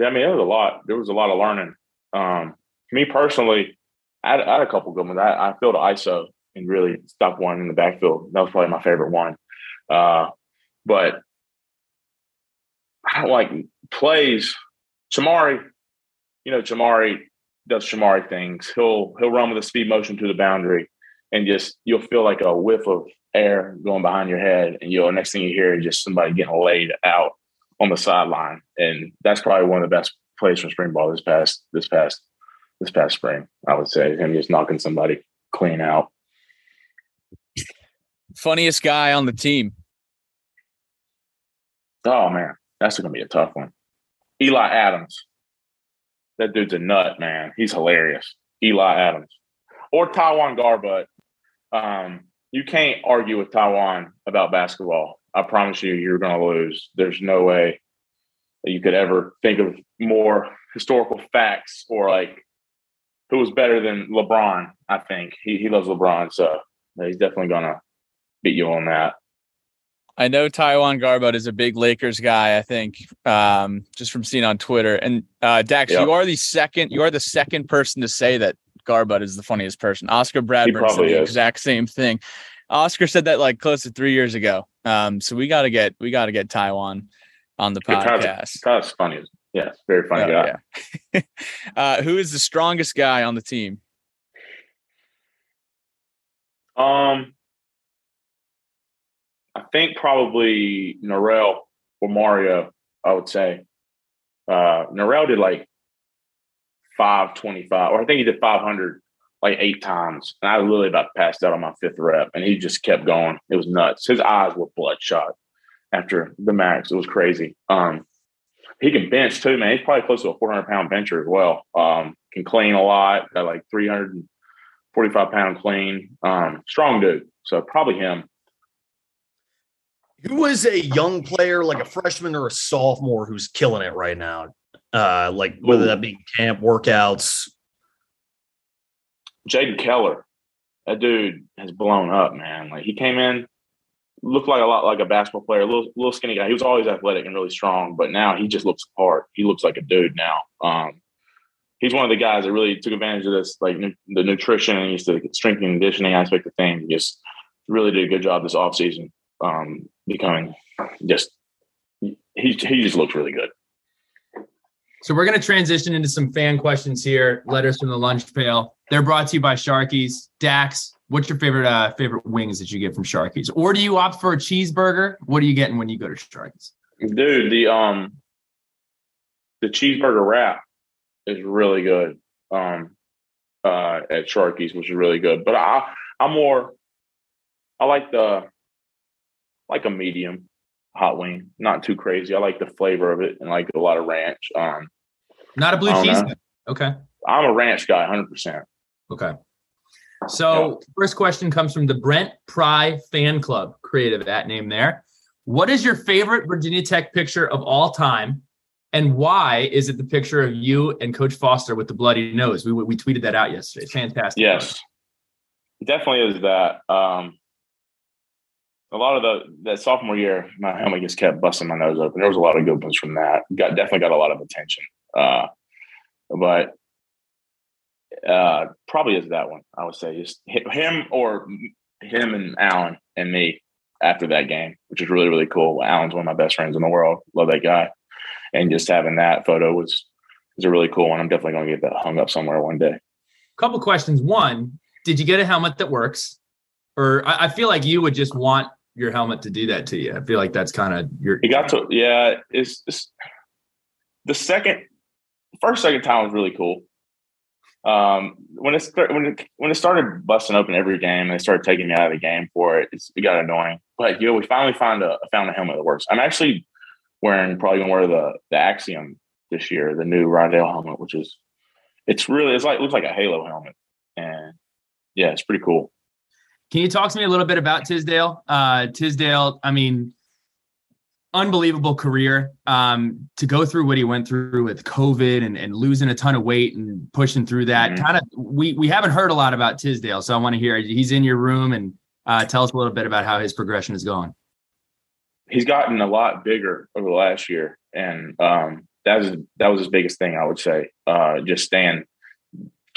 C: I mean, there was a lot. There was a lot of learning. Um, me personally, I had, I had a couple good ones. I, I filled ISO and really stopped one in the backfield. That was probably my favorite one. Uh, but I like plays. Chamarri, you know, Chamarri does Chamarri things. He'll he'll run with a speed motion to the boundary, and just you'll feel like a whiff of air going behind your head, and you'll next thing you hear is just somebody getting laid out on the sideline, and that's probably one of the best plays from spring ball this past this past this past spring. I would say him just knocking somebody clean out.
B: Funniest guy on the team.
C: Oh man, that's gonna be a tough one. Eli Adams. That dude's a nut, man. He's hilarious. Eli Adams. Or TyJuan Garbutt. Um, you can't argue with TyJuan about basketball. I promise you, you're going to lose. There's no way that you could ever think of more historical facts or like who was better than LeBron. I think he he loves LeBron, so he's definitely going to beat you on that.
B: I know TyJuan Garbutt is a big Lakers guy. I think um, just from seeing on Twitter. And uh, Dax, yep. you are the second. You are the second person to say that Garbutt is the funniest person. Oscar Bradburn said the is. exact same thing. Oscar said that like close to three years ago. Um, so we got to get we got to get TyJuan on the podcast.
C: That's funny. Yeah, very funny oh, guy.
B: Yeah. uh, who is the strongest guy on the team?
C: Um, I think probably Norrell or Mario. I would say uh, did like five twenty five, or I think he did five hundred like eight times, and I literally about passed out on my fifth rep, and he just kept going. It was nuts. His eyes were bloodshot after the max. It was crazy. Um, he can bench too, man. He's probably close to a 400 pound bencher as well. Um, can clean a lot, got like 345 pound clean. Um, strong dude. So probably him.
D: Who is a young player, like a freshman or a sophomore, who's killing it right now? Uh, like whether that be camp workouts.
C: Jaden Keller, that dude has blown up, man. Like he came in, looked like a lot like a basketball player, a little, little skinny guy. He was always athletic and really strong, but now he just looks apart. He looks like a dude now. Um, he's one of the guys that really took advantage of this, like nu- the nutrition and used to strength and conditioning aspect of things. He just really did a good job this offseason um, becoming just he he just looks really good.
A: So we're going to transition into some fan questions here. Letters from the lunch pail. They're brought to you by Sharkey's. Dax, what's your favorite uh, favorite wings that you get from Sharkey's? Or do you opt for a cheeseburger? What are you getting when you go to Sharkey's?
C: Dude, the um the cheeseburger wrap is really good um uh at Sharkey's, which is really good. But I I'm more I like the like a medium hot wing, not too crazy. I like the flavor of it and like a lot of ranch. Um,
A: not a blue cheese. Okay.
C: I'm a ranch guy, hundred percent.
A: Okay. So yeah. first question comes from the Brent Pry fan club, creative that name there. What is your favorite Virginia Tech picture of all time? And why is it the picture of you and Coach Foster with the bloody nose? We, we tweeted that out yesterday. Fantastic.
C: Yes, definitely is that. Um, a lot of the that sophomore year, my helmet just kept busting my nose open. There was a lot of good ones from that. Got definitely got a lot of attention. Uh, but uh, probably is that one. I would say just him or him and Allen and me after that game, which is really really cool. Allen's one of my best friends in the world. Love that guy, and just having that photo was was a really cool one. I'm definitely going to get that hung up somewhere one day.
A: Couple questions. One, did you get a helmet that works? Or I feel like you would just want your helmet to do that to you. I feel like that's kind of your.
C: It got to, yeah. It's, it's the second, first, second time was really cool. Um, when it when it when it started busting open every game and they started taking me out of the game for it, it got annoying. But you know, we finally found a found a helmet that works. I'm actually wearing probably gonna wear the the Axiom this year, the new Riddell helmet, which is it's really it's like it looks like a Halo helmet. And yeah, it's pretty cool.
A: Can you talk to me a little bit about Tisdale? Uh, Tisdale, I mean, unbelievable career. Um, to go through what he went through with COVID and, and losing a ton of weight and pushing through that,
C: Mhm.
A: kind of we we haven't heard a lot about Tisdale, so I want to hear. He's in your room and uh, tell us a little bit about how his progression is going.
C: He's gotten a lot bigger over the last year, and um, that was that was his biggest thing. I would say, uh, just staying,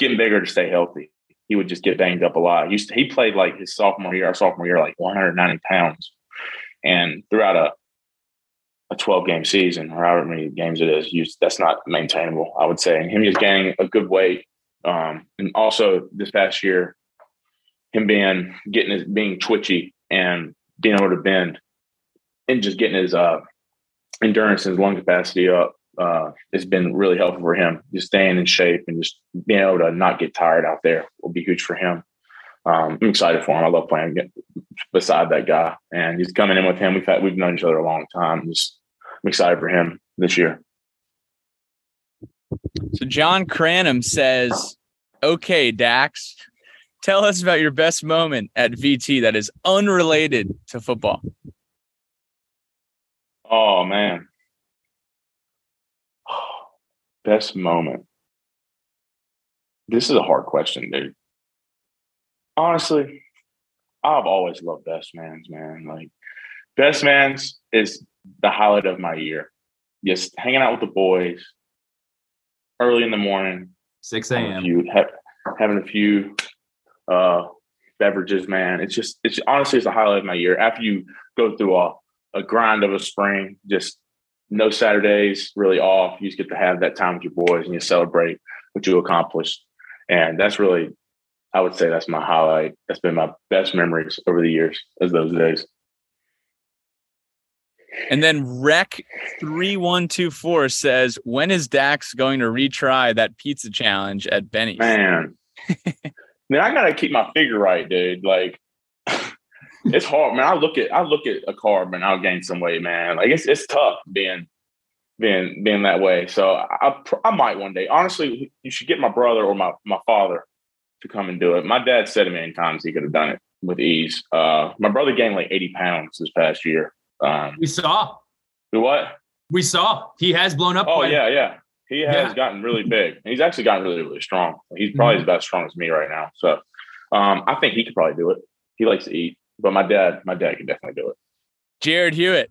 C: getting bigger to stay healthy. He would just get banged up a lot. He to, he played like his sophomore year, our sophomore year, like 190 pounds, and throughout a a 12 game season or however many games it is, you, that's not maintainable. I would say, and him just gaining a good weight, um, and also this past year, him being getting his being twitchy and being able to bend, and just getting his uh, endurance and his lung capacity up. Uh, it's been really helpful for him. Just staying in shape and just being able to not get tired out there will be huge for him. Um, I'm excited for him. I love playing beside that guy, and he's coming in with him. We've had we've known each other a long time. Just I'm excited for him this year.
B: So John Cranham says, "Okay, Dax, tell us about your best moment at VT that is unrelated to football."
C: Oh man, best moment. This is a hard question, dude. Honestly, I've always loved best man's man. Like best man's is the highlight of my year. Just hanging out with the boys early in the morning,
A: 6
C: having a
A: a.m.
C: few, ha- having a few uh, beverages, man. It's just, it's honestly, it's the highlight of my year. After you go through a, a grind of a spring, just no Saturdays really off. You just get to have that time with your boys and you celebrate what you accomplished. And that's really, I would say that's my highlight. That's been my best memories over the years, as those days.
B: And then Rec three one two four says, "When is Dax going to retry that pizza challenge at Benny's?"
C: Man, man, I gotta keep my figure right, dude. Like, it's hard, man. I look at I look at a carb and I'll gain some weight, man. Like it's it's tough being being being that way. So I I, might one day. Honestly, you should get my brother or my my father to come and do it. My dad said a million times he could have done it with ease. Uh, my brother gained like eighty pounds this past year. Um,
A: We saw,
C: do what?
A: we saw. He has blown up.
C: Oh yeah, yeah. He has
A: Yeah.
C: gotten really big. He's actually gotten really, really strong. He's probably
A: Mhm.
C: as about as strong as me right now. So um, I think he could probably do it. He likes to eat, but my dad, my dad can definitely do it.
B: Jared Hewitt,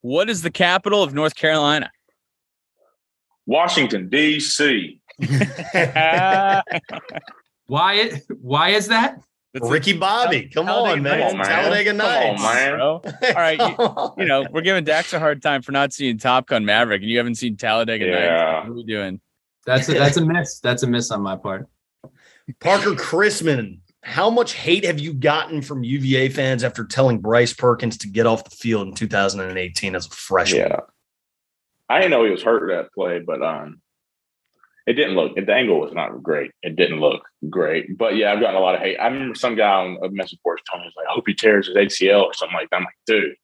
B: what is the capital of North Carolina?
C: Washington D.C.
A: Why? Why is that?
B: That's
D: Ricky Bobby, come on, man.
C: Come on, man.
D: Talladega
C: Come on,
D: Nights.
C: man.
B: All right, you, you know we're giving Dax a hard time for not seeing Top Gun Maverick, and you haven't seen Talladega Nights.
C: Yeah.
B: What are we doing?
A: That's a, that's a miss. That's a miss on my part.
D: Parker Chrisman, how much hate have you gotten from UVA fans after telling Bryce Perkins to get off the field in 2018 as a freshman?
C: Yeah. I didn't know he was hurt that play, but um, it didn't look. The angle was not great. It didn't look great. But yeah, I've gotten a lot of hate. I remember some guy on a message board telling me, like, "I hope he tears his ACL or something like that." I'm like, dude,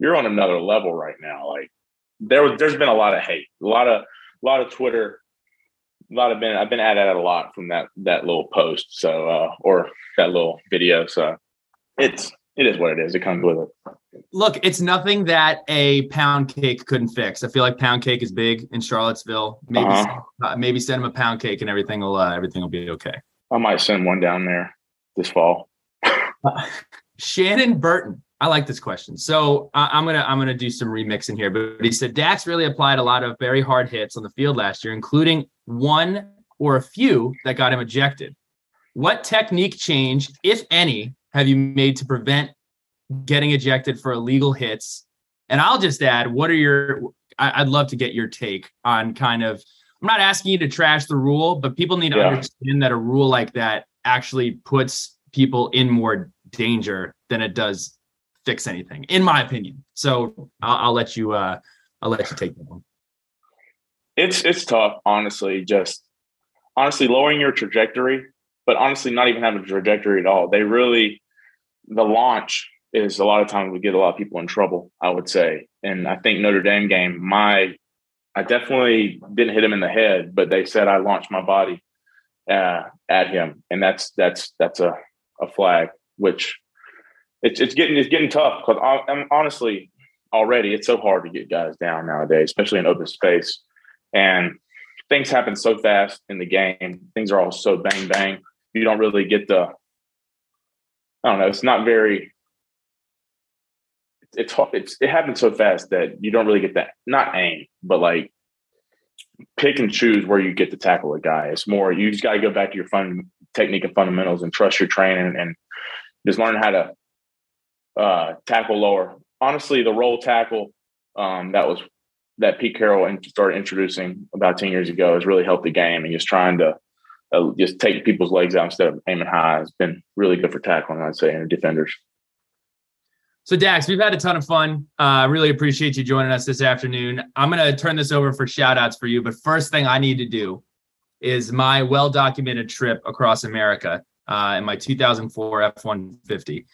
C: you're on another level right now. Like, there was, there's been a lot of hate, a lot of, a lot of Twitter, a lot of been. I've been at it a lot from that that little post, so uh, or that little video. So it's it is what it is. It comes with it.
A: Look, it's nothing that a pound cake couldn't fix. I feel like pound cake is big in Charlottesville. Maybe
C: Uh-huh.
A: uh, maybe send him a pound cake and everything will uh, everything will be okay.
C: I might send one down there this fall.
A: Shannon Burton. I like this question. So I I'm gonna I'm gonna do some remixing here. But he said Dax really applied a lot of very hard hits on the field last year, including one or a few that got him ejected. What technique change, if any, have you made to prevent getting ejected for illegal hits? And I'll just add, what are your? I, I'd love to get your take on kind of. I'm not asking you to trash the rule, but people need to
C: Yeah.
A: understand that a rule like that actually puts people in more danger than it does fix anything, in my opinion. So I'll, I'll let you. Uh, I'll let you take that one.
C: It's it's tough, honestly. Just honestly lowering your trajectory, but honestly not even having a trajectory at all. They really the launch is a lot of times we get a lot of people in trouble. I would say, and I think Notre Dame game, my I definitely didn't hit him in the head, but they said I launched my body uh, at him, and that's that's that's a, a flag. Which it's it's getting it's getting tough because I'm honestly already it's so hard to get guys down nowadays, especially in open space, and things happen so fast in the game. Things are all so bang bang. You don't really get the I don't know. It's not very. It's it's it happens so fast that you don't really get that not aim, but like pick and choose where you get to tackle a guy. It's more you just got to go back to your fun technique and fundamentals and trust your training and just learn how to uh, tackle lower. Honestly, the roll tackle um, that was that Pete Carroll started introducing about ten years ago has really helped the game and just trying to uh, just take people's legs out instead of aiming high has been really good for tackling, I'd say, and defenders.
A: So Dax, we've had a ton of fun. I uh, really appreciate you joining us this afternoon. I'm going to turn this over for shout outs for you, but first thing I need to do is my well documented trip across America uh, in my 2004 F 150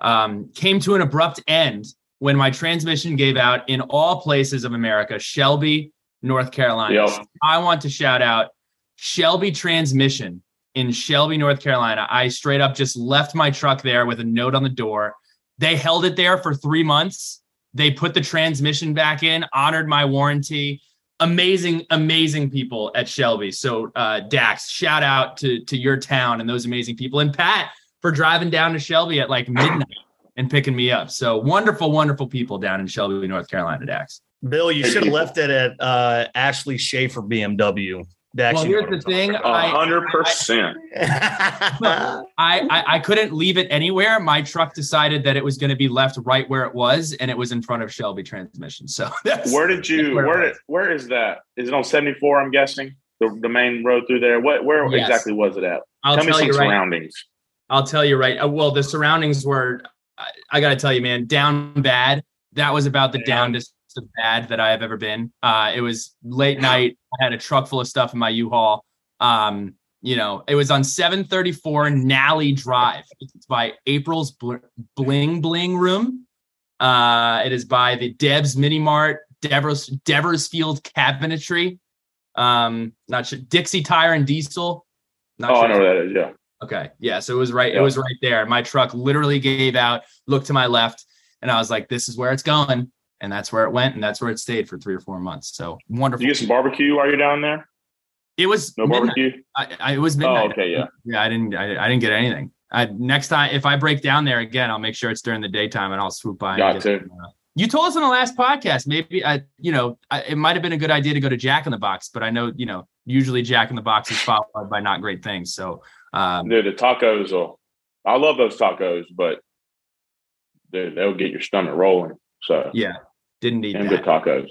A: um, came to an abrupt end when my transmission gave out in all places of America, Shelby, North Carolina. Yep. I want to shout out Shelby Transmission in Shelby, North Carolina. I straight up just left my truck there with a note on the door they held it there for three months. They put the transmission back in, honored my warranty. Amazing, amazing people at Shelby. So, uh, Dax, shout out to to your town and those amazing people, and Pat for driving down to Shelby at like midnight and picking me up. So wonderful, wonderful people down in Shelby, North Carolina, Dax.
D: Bill, you should have left it at uh, Ashley Schaefer BMW.
A: Well, here's the thing.
C: hundred percent.
A: I, I I couldn't leave it anywhere. My truck decided that it was going to be left right where it was, and it was in front of Shelby Transmission. So
C: where did you? Where where, did, where is that? Is it on seventy four? I'm guessing the, the main road through there. What where yes. exactly was it at? I'll tell, tell me some right. surroundings.
A: I'll tell you right. Uh, well, the surroundings were. I, I got to tell you, man, down bad. That was about the yeah. downest of bad that I have ever been. Uh, it was late night. I had a truck full of stuff in my U-Haul. Um, you know, it was on 734 Nally Drive. It's by April's Bling Bling Room. Uh, it is by the Deb's Mini Mart, Devers Deversfield Cabinetry. Um, not sure Dixie Tire and Diesel.
C: Not oh, sure. I know that is. Yeah.
A: Okay. Yeah. So it was right. Yeah. It was right there. My truck literally gave out. Looked to my left, and I was like, "This is where it's going." and that's where it went, and that's where it stayed for three or four months. So wonderful.
C: You get some barbecue while you're down there.
A: It was
C: no midnight. barbecue.
A: I, I, it was midnight.
C: Oh, okay, yeah,
A: yeah. I didn't, I, I didn't get anything. I, next time, if I break down there again, I'll make sure it's during the daytime, and I'll swoop by.
C: Got to.
A: Some, uh, you told us on the last podcast, maybe I, you know, I, it might have been a good idea to go to Jack in the Box, but I know, you know, usually Jack in the Box is followed by not great things. So, um,
C: dude, the tacos will. I love those tacos, but dude, they'll get your stomach rolling. So
A: yeah, didn't need
C: and that. good tacos.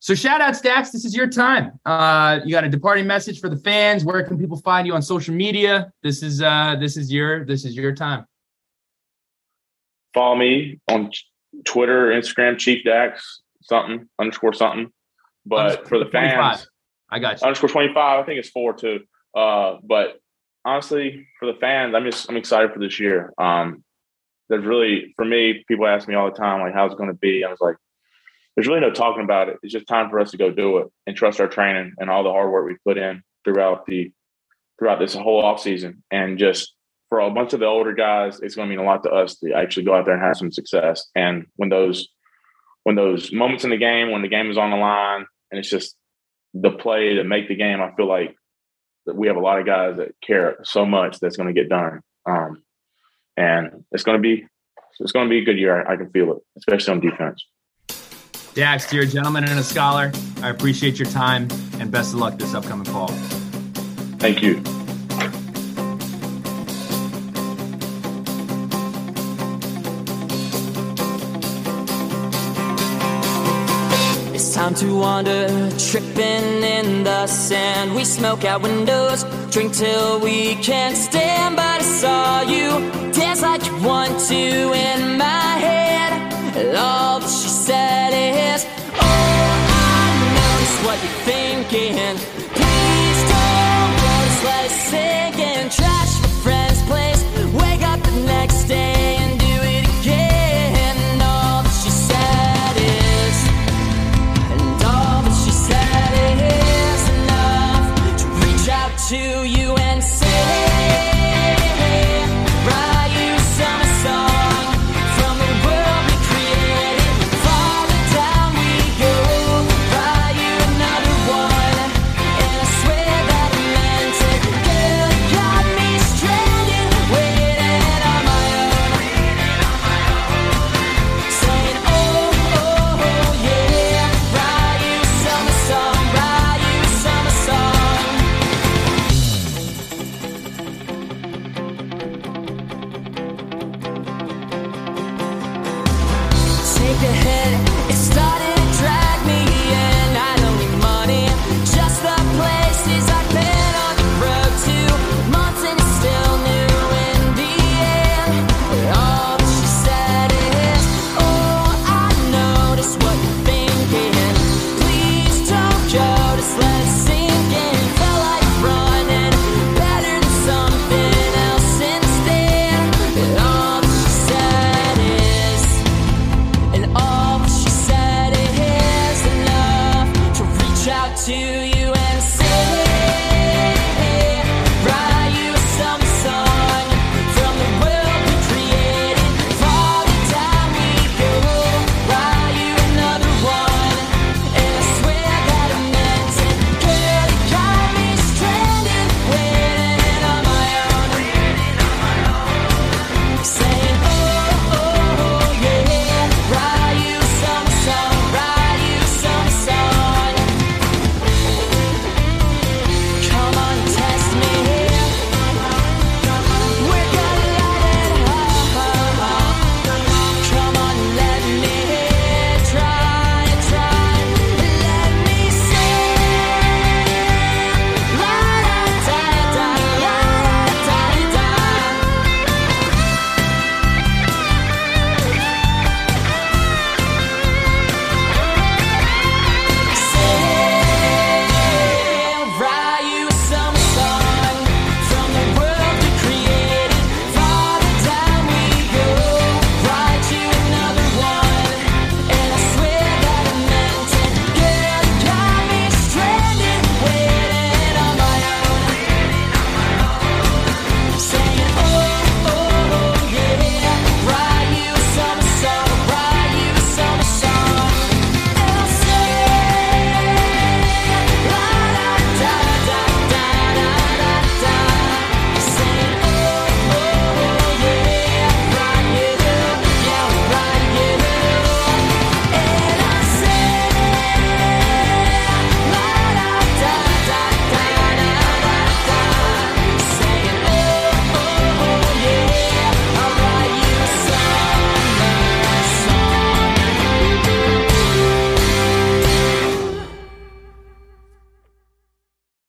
A: So shout out Stacks. This is your time. Uh, you got a departing message for the fans. Where can people find you on social media? This is uh, this is your this is your time.
C: Follow me on Twitter, Instagram, Chief Dax something underscore something. But underscore for the fans, 25.
A: I got you.
C: Underscore twenty five. I think it's four too. Uh, but honestly, for the fans, I'm just I'm excited for this year. Um, there's really for me, people ask me all the time like, how's it going to be? I was like there's really no talking about it. It's just time for us to go do it and trust our training and all the hard work we put in throughout the throughout this whole off season. And just for a bunch of the older guys, it's going to mean a lot to us to actually go out there and have some success. And when those when those moments in the game, when the game is on the line, and it's just the play to make the game, I feel like we have a lot of guys that care so much that's going to get done. Um, and it's going to be it's going to be a good year. I, I can feel it, especially on defense.
A: Dax, you're a gentleman and a scholar. I appreciate your time and best of luck this upcoming fall.
C: Thank you.
E: Time to wander, tripping in the sand. We smoke out windows, drink till we can't stand. But I saw you dance like you want to in my head. And All that she said is, Oh, I know just what you're thinking.